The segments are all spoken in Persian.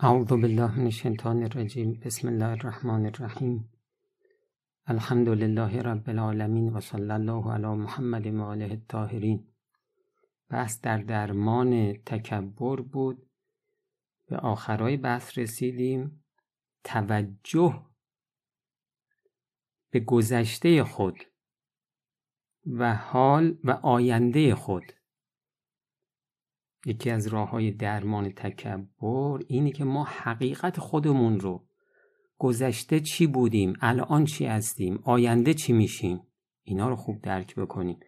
اعوذ بالله من الشیطان الرجیم بسم الله الرحمن الرحیم الحمد لله رب العالمین و صلی الله علی محمد و آله الطاهرین. بحث در درمان تکبر بود. به آخرای بحث رسیدیم. توجه به گذشته خود و حال و آینده خود. یکی از راه های درمان تکبر اینه که ما حقیقت خودمون رو گذشته چی بودیم الان چی هستیم آینده چی میشیم اینا رو خوب درک بکنیم.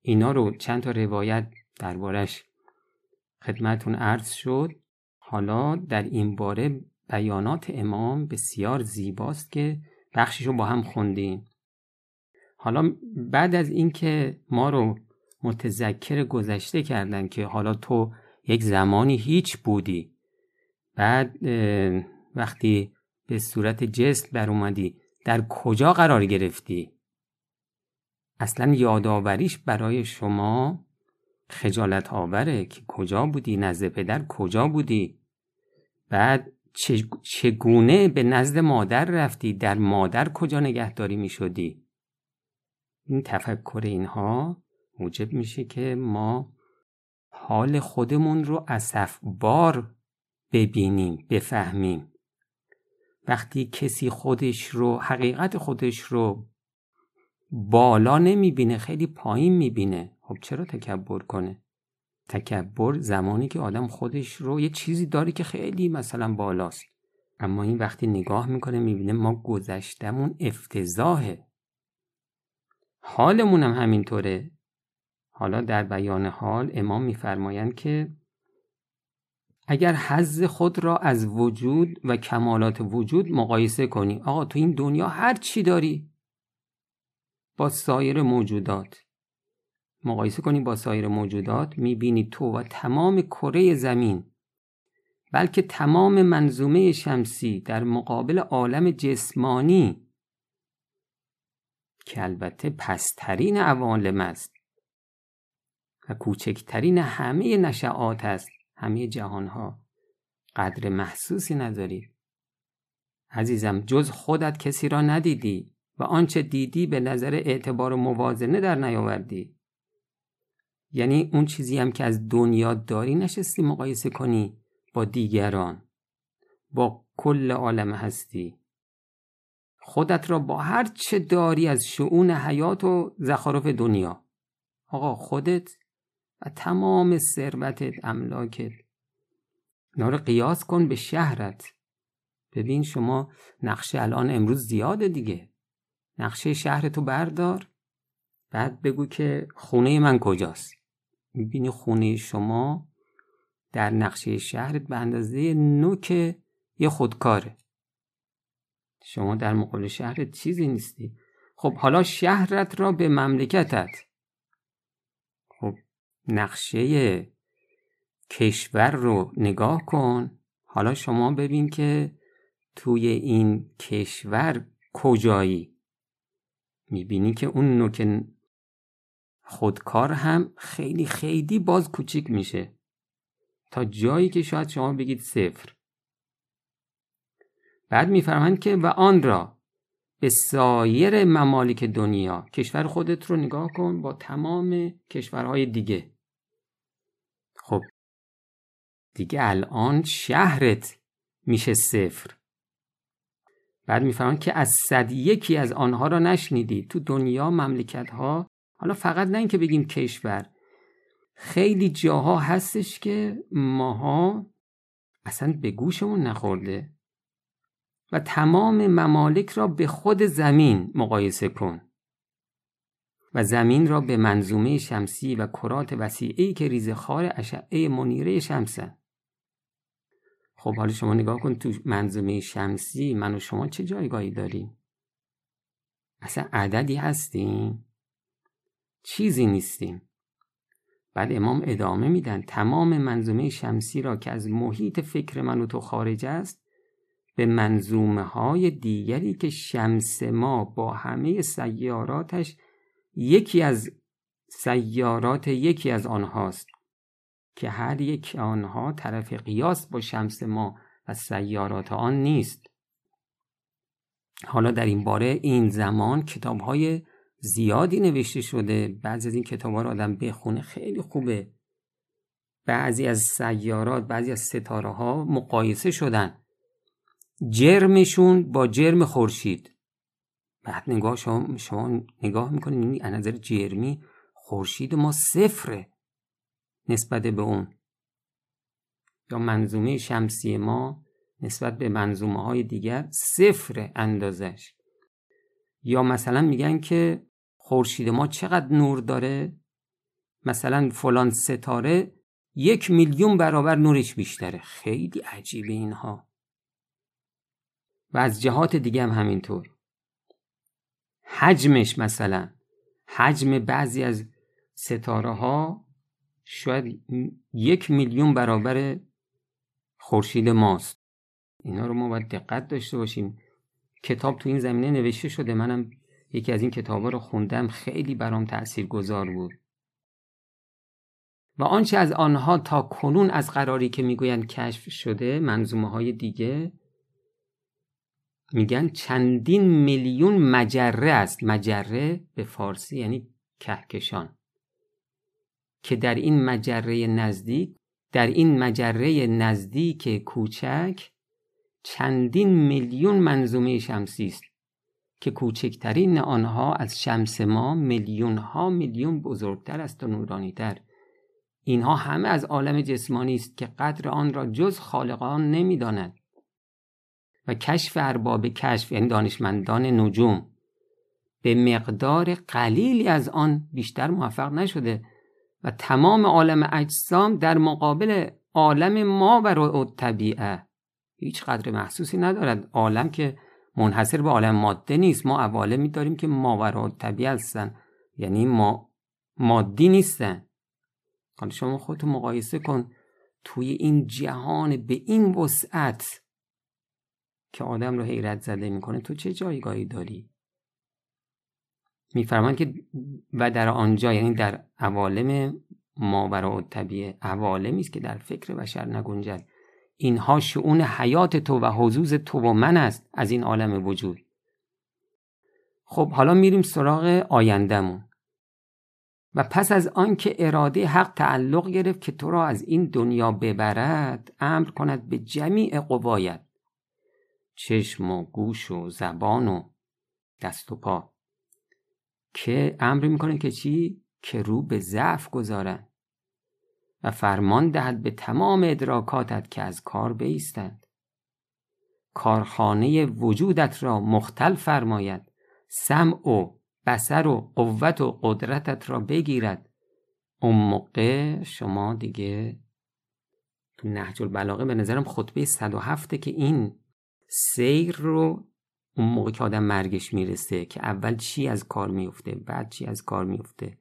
اینا رو چند تا روایت دربارش خدمتون عرض شد. حالا در این باره بیانات امام بسیار زیباست که بخشش رو با هم خوندیم. حالا بعد از اینکه ما رو متذکر گذشته کردن که حالا تو یک زمانی هیچ بودی. بعد وقتی به صورت جست بر اومدی در کجا قرار گرفتی؟ اصلا یادآوریش برای شما خجالت آوره که کجا بودی نزد پدر کجا بودی؟ بعد چگونه به نزد مادر رفتی؟ در مادر کجا نگهداری می شدی این تفکر اینها موجب میشه که ما حال خودمون رو اصف بار ببینیم بفهمیم. وقتی کسی خودش رو حقیقت خودش رو بالا نمی‌بینه خیلی پایین می‌بینه خب چرا تکبر کنه؟ تکبر زمانی که آدم خودش رو یه چیزی داره که خیلی مثلا بالاست. اما این وقتی نگاه می‌کنه می‌بینه ما گذشتمون افتضاحه. حالمون هم همینطوره. حالا در بیان حال امام میفرمایند که اگر حز خود را از وجود و کمالات وجود مقایسه کنی آقا تو این دنیا هر چی داری با سایر موجودات مقایسه کنی با سایر موجودات می‌بینی تو و تمام کره زمین بلکه تمام منظومه شمسی در مقابل عالم جسمانی که البته پسترین عوالم است. کوچکترین همه نشعات است. همه جهانها. قدر محسوسی ندارید عزیزم جز خودت کسی را ندیدی و آنچه دیدی به نظر اعتبار و موازنه در نیاوردی. یعنی اون چیزی هم که از دنیا داری نشستی مقایسه کنی با دیگران. با کل عالم هستی. خودت را با هر چه داری از شعون حیات و زخارف دنیا. آقا خودت و تمام ثروتت املاکت اینا رو قیاس کن به شهرت. ببین شما نقشه الان امروز زیاده دیگه. نقشه شهرتو بردار. بعد بگو که خونه من کجاست. می‌بینی خونه شما در نقشه شهرت به اندازه نوک یه خودکاره. شما در مقابل شهرت چیزی نیستی. خب حالا شهرت را به مملکتت. نقشه کشور رو نگاه کن. حالا شما ببین که توی این کشور کجایی. می‌بینی که اون نوک خودکار هم خیلی خیلی باز کوچیک میشه. تا جایی که شاید شما بگید صفر. بعد میفرمند که و آن را به سایر ممالک دنیا کشور خودت رو نگاه کن با تمام کشورهای دیگه. خب دیگه الان شهرت میشه صفر. بعد می‌فهمن که از صد یکی از آنها را نشنیدی. تو دنیا مملکت ها حالا فقط نه اینکه بگیم کشور خیلی جاها هستش که ماها اصلا به گوشمون نخورده و تمام ممالک را به خود زمین مقایسه کن. و زمین را به منظومه شمسی و کرات وسیعی که ریزخار اشعه منیره شمسن خب حالا شما نگاه کن تو منظومه شمسی من و شما چه جایگاهی داریم؟ اصلا عددی هستیم؟ چیزی نیستیم. بعد امام ادامه میدن تمام منظومه شمسی را که از محیط فکر من و تو خارج است به منظومه های دیگری که شمس ما با همه سیاراتش یکی از سیارات یکی از آنهاست که هر یک آنها طرف قیاس با شمس ما و سیارات آن نیست. حالا در این باره این زمان کتاب های زیادی نوشته شده. بعضی از این کتاب ها رو آدم بخونه خیلی خوبه. بعضی از سیارات بعضی از ستاره ها مقایسه شدن. جرمشون با جرم خورشید. بعد نگاه شما, شما نگاه می‌کنید از نظر جرمی خورشید ما صفره نسبت به اون. یا منظومه شمسی ما نسبت به منظومه های دیگر صفر اندازش. یا مثلا میگن که خورشید ما چقدر نور داره؟ مثلا فلان ستاره یک میلیون برابر نورش بیشتره. خیلی عجیبه اینها. و از جهات دیگه هم همینطور. حجمش مثلا حجم بعضی از ستاره ها شاید یک میلیون برابر خورشید ماست. اینا رو ما باید دقت داشته باشیم. کتاب تو این زمینه نوشته شده. منم یکی از این کتابا رو خوندم. خیلی برام تأثیر گذار بود. و آنچه از آنها تا کنون از قراری که می‌گویند کشف شده منظومه های دیگه میگن چندین میلیون مجره است. مجره به فارسی یعنی کهکشان. که در این مجره نزدیک در این مجره نزدیک کوچک چندین میلیون منظومه شمسی است. که کوچکترین آنها از شمس ما میلیون ها میلیون بزرگتر است و نورانیتر. اینها همه از عالم جسمانی است که قدر آن را جز خالقان نمی‌داند. و کشف ارباب کشف یعنی دانشمندان نجوم. به مقدار قلیلی از آن بیشتر موفق نشده و تمام عالم اجسام در مقابل عالم ما و طبیعه. هیچ قدر محسوسی ندارد. عالم که منحصر به عالم ماده نیست. ما عوالمی داریم که ماورا طبیعه هستن. یعنی ما مادی نیستن. حالا شما خودتو مقایسه کن. توی این جهان به این وسعت که آدم رو حیرت زده می‌کنه تو چه جایگاهی داری؟ میفرمان که و در آنجا یعنی در عوالم ماورا و طبیعه عوالمی است که در فکر بشر نگنجد. اینها شعون حیات تو و حضوز تو و من است از این عالم وجود. خب حالا میریم سراغ آیندهمون. و پس از آنکه اراده حق تعلق گرفت که تو را از این دنیا ببرد امر کند به جمیع قوایت. چشم و گوش و زبان و دست و پا. که امر می‌کنه که چی؟ که رو به ضعف گذارن و فرمان دهد به تمام ادراکاتت که از کار بیستند. کارخانه وجودت را مختل فرماید سمع و بسر و قوت و قدرتت را بگیرد. اون موقع شما دیگه تو نهج البلاغه به نظرم خطبه 107 که این سیر رو اون موقع که آدم مرگش می‌رسه که اول چی از کار میفته بعد چی از کار میفته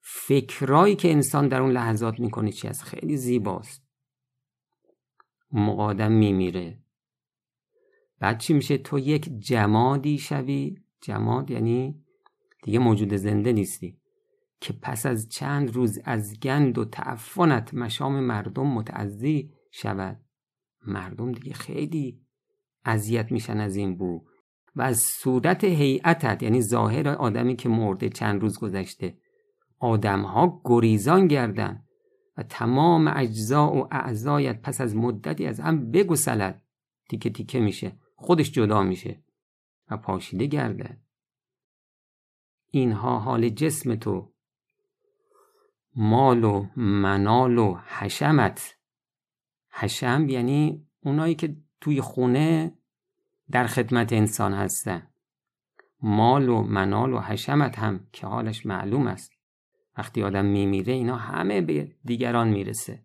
فکرایی که انسان در اون لحظات می‌کنه چی از خیلی زیباست. مقادم میمیره. بعد چی میشه؟ تو یک جمادی شوی. جماد یعنی دیگه موجود زنده نیستی. که پس از چند روز از گند و تعفنت مشام مردم متعذی شود. مردم دیگه خیلی اذیت میشن از این بو. و از صورت هیئتت یعنی ظاهر آدمی که مرده چند روز گذشته آدمها گریزان گردن و تمام اجزا و اعضایت پس از مدتی از هم بگسلد. تیکه تیکه میشه خودش جدا میشه و پاشیده گرده اینها حال جسم تو. مال و منال و حشمت. حشم یعنی اونایی که توی خونه در خدمت انسان هستن. مال و منال و حشمت هم که حالش معلوم است. وقتی آدم میمیره اینا همه به دیگران می‌رسه.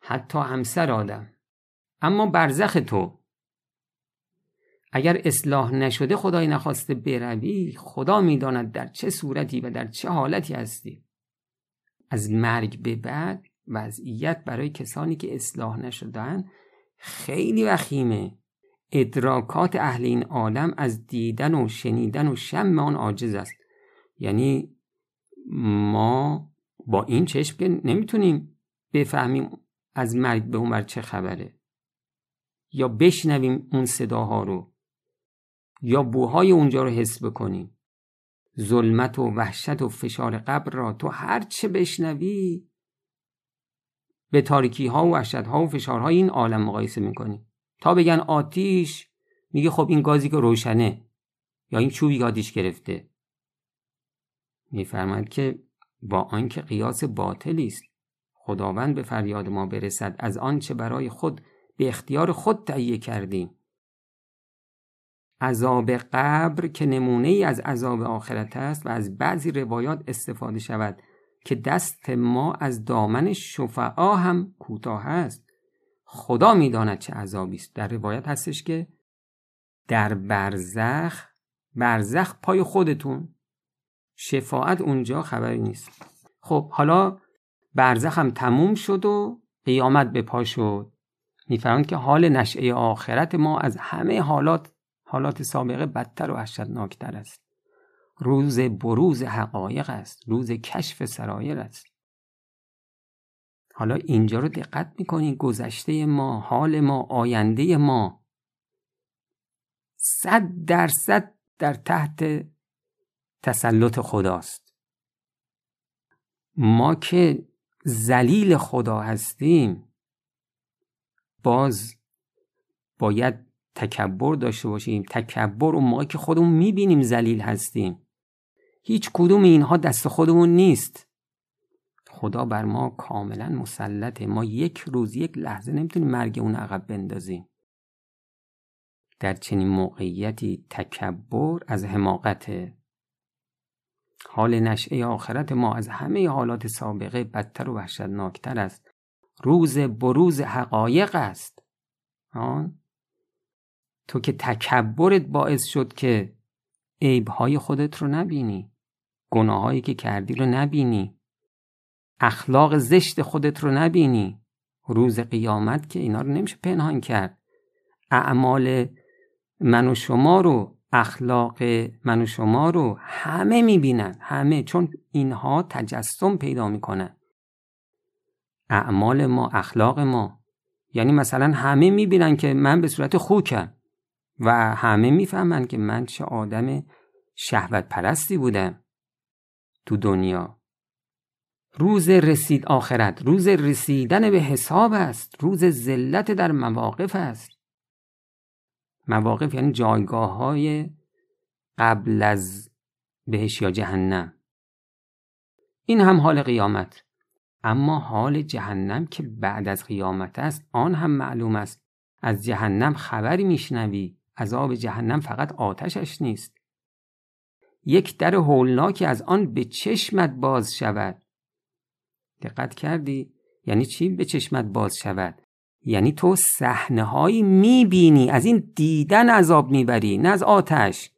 حتی همسر آدم. اما برزخ تو. اگر اصلاح نشده خدای نخواسته بروی خدا می‌داند در چه صورتی و در چه حالتی هستی. از مرگ به بعد وضعیت برای کسانی که اصلاح نشدن خیلی وخیمه. ادراکات اهل این عالم از دیدن و شنیدن و شم آن عاجز است. یعنی ما با این چشم که نمی‌تونیم بفهمیم از مرگ به عمر چه خبره. یا بشنویم اون صداها رو. یا بوهای اونجا رو حس بکنیم. ظلمت و وحشت و فشار قبر را تو هرچه بشنوی به تاریکی ها و وحشت ها و فشارهای این عالم مقایسه می‌کنی. تا بگن آتیش میگه خب این گازی که روشنه یا این چوبی آتیش گرفته. میفرماید که با آنکه قیاس باطلی است خداوند به فریاد ما برسد از آنچه برای خود به اختیار خود تهیه کردیم. عذاب قبر که نمونه ای از عذاب آخرت است و از بعضی روایات استفاده شود. که دست ما از دامن شفعا هم کوتاه است. خدا می‌داند چه عذابی است. در روایت هستش که در برزخ برزخ پای خودتون. شفاعت اونجا خبری نیست. خب حالا برزخ هم تموم شد و قیامت به پا شد. میفرماند که حال نشعه آخرت ما از همه حالات حالات سابقه بدتر و وحشتناکتر است. روز بروز حقایق است روز کشف سرایر است. حالا اینجا رو دقت می‌کنین گذشته ما حال ما آینده ما. صد درصد در تحت تسلط خداست. ما که زلیل خدا هستیم باز باید تکبر داشته باشیم. تکبر اون موقع که خودمون می‌بینیم زلیل هستیم. هیچ کدوم اینها دست خودمون نیست. خدا بر ما کاملا مسلطه. ما یک روز یک لحظه نمی‌تونیم مرگ اون عقب بندازیم. در چنین موقعیتی تکبر از حماقت. حال نشعه آخرت ما از همه حالات سابقه بدتر و وحشتناکتر است. روز بروز حقایق است. آن؟ تو که تکبرت باعث شد که عیبهای خودت رو نبینی. گناهایی که کردی رو نبینی. اخلاق زشت خودت رو نبینی. روز قیامت که اینا رو نمیشه پنهان کرد. اعمال من و شما رو اخلاق من و شما رو همه می‌بینن. همه چون اینها تجسم پیدا می‌کنن. اعمال ما اخلاق ما. یعنی مثلا همه می‌بینن که من به صورت خوکم و همه می‌فهمن که من چه آدم شهوت پرستی بودم. تو دنیا. روز رسید آخرت. روز رسیدن به حساب است. روز ذلت در مواقف است. مواقف یعنی جایگاه های قبل از بهش یا جهنم. این هم حال قیامت. اما حال جهنم که بعد از قیامت است آن هم معلوم است. از جهنم خبری میشنوی. عذاب جهنم فقط آتشش نیست. یک در هولناکی از آن به چشمت باز شود. دقت کردی؟ یعنی چی به چشمت باز شود؟ یعنی تو صحنه هایی می‌بینی از این دیدن عذاب می‌بری نه از آتش.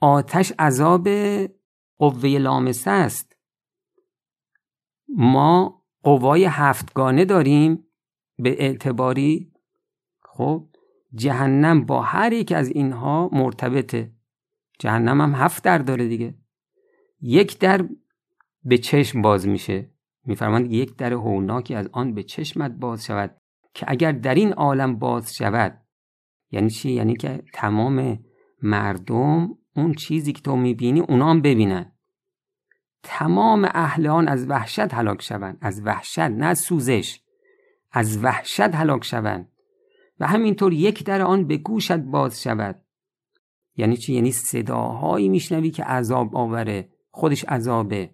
آتش عذاب قوه لامسه است. ما قوای هفتگانه داریم به اعتباری خب جهنم با هر یک از اینها مرتبطه. جهنم هم هفت در داره دیگه. یک در به چشم باز میشه. میفرماند یک در هولناکی از آن به چشمت باز شود که اگر در این عالم باز شود یعنی چی؟ یعنی که تمام مردم اون چیزی که تو می‌بینی اونا هم ببینن. تمام اهل آن از وحشت هلاک شوند. از وحشت نه سوزش. از وحشت هلاک شوند. و همینطور یک در آن به گوشت باز شود. یعنی چی؟ یعنی صداهایی میشنوی که عذاب آوره خودش عذابه.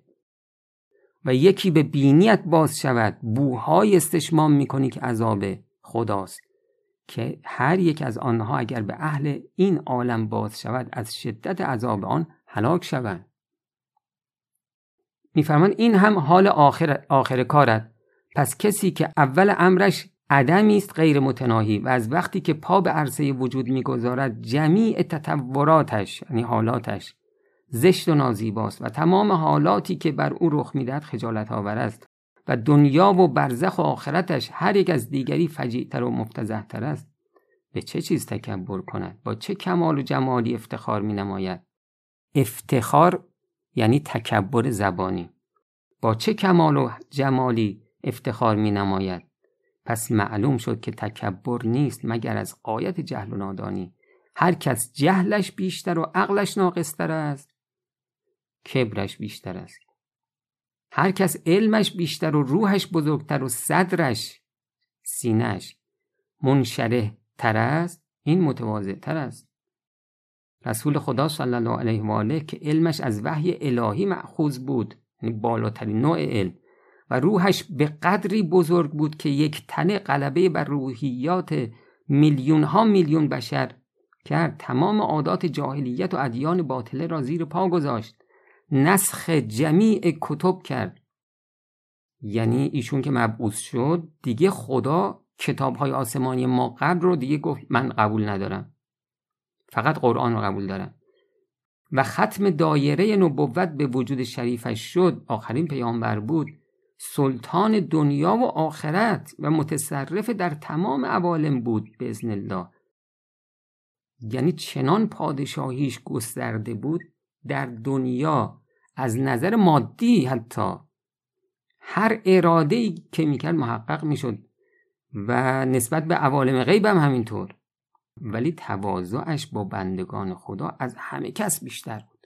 و یکی به بینیت باز شود بوهای استشمام می‌کنی که عذاب خداست. که هر یک از آنها اگر به اهل این عالم باز شود از شدت عذاب آن هلاک شوند. میفرمان این هم حال آخر, آخر کارت. پس کسی که اول امرش عدمی است غیر متناهی و از وقتی که پا به عرصه وجود می‌گذارد جمیع تطوراتش یعنی حالاتش زشت و نازیباست و تمام حالاتی که بر او رخ می‌دهد خجالت آور است و دنیا و برزخ و آخرتش هر یک از دیگری فجیعتر و مفتزهتر است. به چه چیز تکبر کند؟ با چه کمال و جمالی افتخار می نماید افتخار یعنی تکبر زبانی. با چه کمال و جمالی افتخار می نماید پس معلوم شد که تکبر نیست مگر از قایت جهل و نادانی. هر کس جهلش بیشتر و عقلش ناقصتر است. کبرش بیشتر است. هر کس علمش بیشتر و روحش بزرگتر و صدرش سینش منشره تر است این متواضع تر است. رسول خدا صلی الله علیه و آله که علمش از وحی الهی معخوذ بود یعنی بالاترین نوع علم. و روحش به قدری بزرگ بود که یک تنه غلبه بر روحیات میلیون ها میلیون بشر کرد. تمام عادات جاهلیت و ادیان باطله را زیر پا گذاشت. نسخ جمیع کتب کرد. یعنی ایشون که مبعوث شد دیگه خدا کتاب های آسمانی ما قبل رو دیگه گفت من قبول ندارم. فقط قرآن رو قبول دارم. و ختم دایره نبوت به وجود شریفش شد. آخرین پیامبر بود. سلطان دنیا و آخرت و متصرف در تمام عوالم بود به الله. یعنی چنان پادشاهیش گسترده بود در دنیا از نظر مادی حتی. هر اراده ای که می‌کرد محقق می‌شد و نسبت به عوالم غیب هم همینطور. ولی تواضعش با بندگان خدا از همه کس بیشتر بود.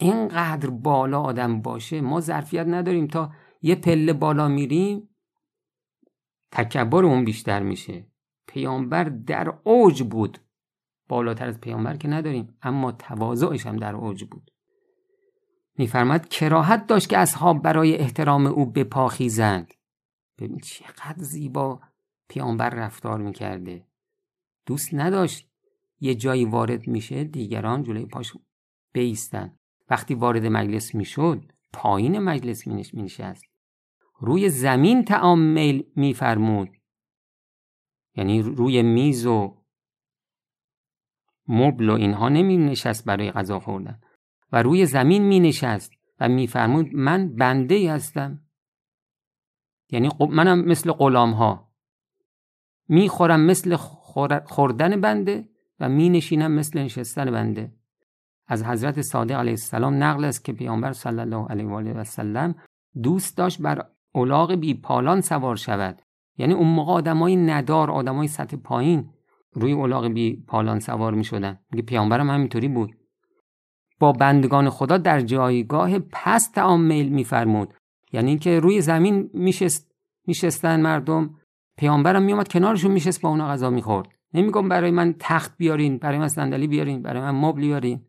اینقدر بالا آدم باشه ما ظرفیت نداریم تا یه پله بالا میریم تکبر اون بیشتر میشه. پیامبر در اوج بود. بالاتر از پیامبر که نداریم اما تواضعش هم در اوج بود. میفرماد کراهت داشت که اصحاب برای احترام او بپاخیزند. ببین چقدر زیبا پیامبر رفتار می‌کرده. دوست نداشت یه جایی وارد میشه دیگران جلوی پاش بیستن. وقتی وارد مجلس می‌شد پایین مجلس مینشست روی زمین تعام میل میفرمود. یعنی روی میز و مبل و اینها نمی نشست برای غذا خوردن. و روی زمین می نشست و میفرمود من بنده ای هستم. یعنی منم مثل غلام ها می‌خورم مثل خوردن بنده و می نشینم مثل نشستن بنده. از حضرت صادق علیه السلام نقل است که پیامبر صلی الله علیه و آله و سلم دوست داشت بر الاغ بی پالان سوار شود. یعنی اون موقع آدمای ندار آدمای سطح پایین روی الاغ بی پالان سوار می شدن. میگه پیامبرم همینطوری بود. با بندگان خدا در جایگاه پست تعامل میفرمود یعنی اینکه روی زمین میشست میشستن مردم. پیامبرم میومد کنارشون میشست با اونا غذا می‌خورد نمیگم برای من تخت بیارین برای من صندلی بیارین برای من مبل بیارین.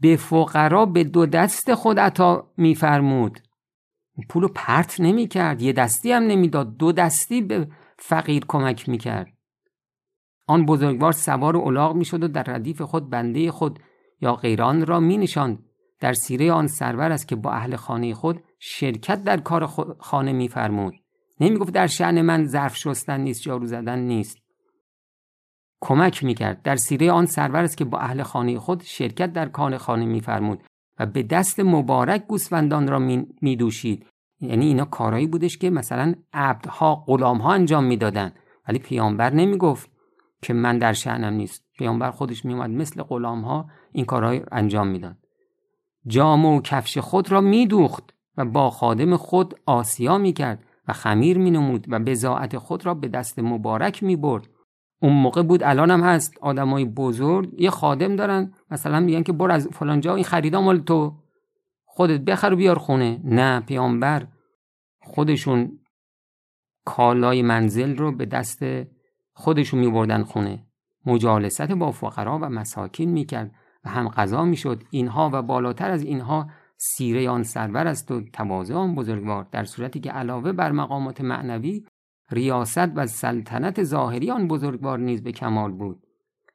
به فقرا به دو دست خود عطا میفرمود. پولو پرت نمی‌کرد یه دستی هم نمی‌داد دو دستی به فقیر کمک می‌کرد. آن بزرگوار سوار الاغ می‌شد و در ردیف خود بنده خود یا غیران را می نشاند در سیره آن سرور است که با اهل خانه خود شرکت در کار خانه میفرمود. نمی گفت در شعن من ظرف شستن نیست جارو زدن نیست. کمک می‌کرد. در سیره آن سرور است که با اهل خانه خود شرکت در کار خانه میفرمود و به دست مبارک گوسفندان را میدوشید. یعنی اینا کارهایی بودش که مثلا عبدها غلامها انجام می‌دادن. ولی پیامبر نمی‌گفت که من در شعنم نیست. پیامبر خودش میومد مثل غلام ها این کارهای انجام می‌داد. جام و کفش خود را میدوخت و با خادم خود آسیا می‌کرد و خمیر مینمود و بزاعت خود را به دست مبارک می‌برد. اون موقع بود الان هم هست. آدمای بزرگ یه خادم دارن. مثلا میگن که بر از فلان جا این خریدا مال تو. خودت بخر و بیار خونه. نه پیامبر خودشون کالای منزل رو به دست خودشون میبردن خونه. مجالست با فقرا و مساکین می‌کرد و هم غذا می‌شد. اینها و بالاتر از اینها سیره آن سرور است و تواضع آن بزرگوار. در صورتی که علاوه بر مقامات معنوی ریاست و سلطنت ظاهری آن بزرگوار نیز به کمال بود.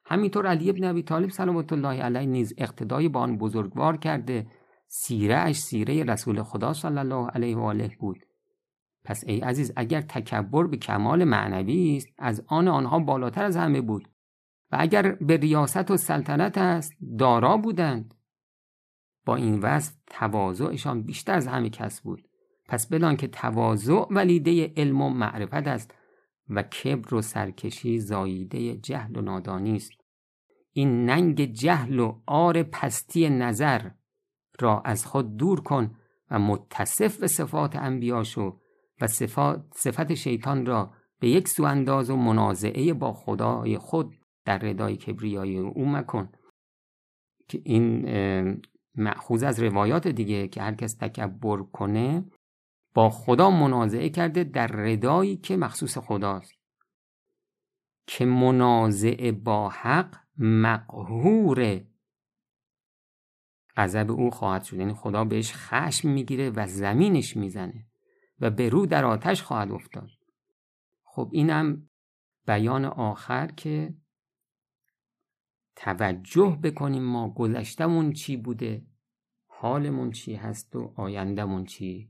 همینطور علی ابن ابی طالب سلامت الله علیه نیز اقتدای با آن بزرگوار کرده سیره اش سیره رسول خدا صلی الله علیه و آله بود. پس ای عزیز اگر تکبر به کمال معنوی است از آن آنها بالاتر از همه بود. و اگر به ریاست و سلطنت است دارا بودند. با این وصف تواضعشان بیشتر از همه کس بود. پس بدان که تواضع ولیده علم و معرفت است و کبر و سرکشی زاییده جهل و نادانی است. این ننگ جهل و آر پستی نظر را از خود دور کن و متصف به صفات انبیا شو و صفات, صفت شیطان را به یک سو انداز و منازعه با خدای خود در ردای کبریای او مکن. که این معخوض از روایات دیگه که هر کس تکبر کنه با خدا منازعه کرده در ردایی که مخصوص خداست. که منازعه با حق مقهور غضب او خواهد شد. یعنی خدا بهش خشم می‌گیره و زمینش می‌زنه و به رو در آتش خواهد افتاد. خب اینم بیان آخر که توجه بکنیم ما گذشتمون چی بوده حالمون چی هست و آیندمون چی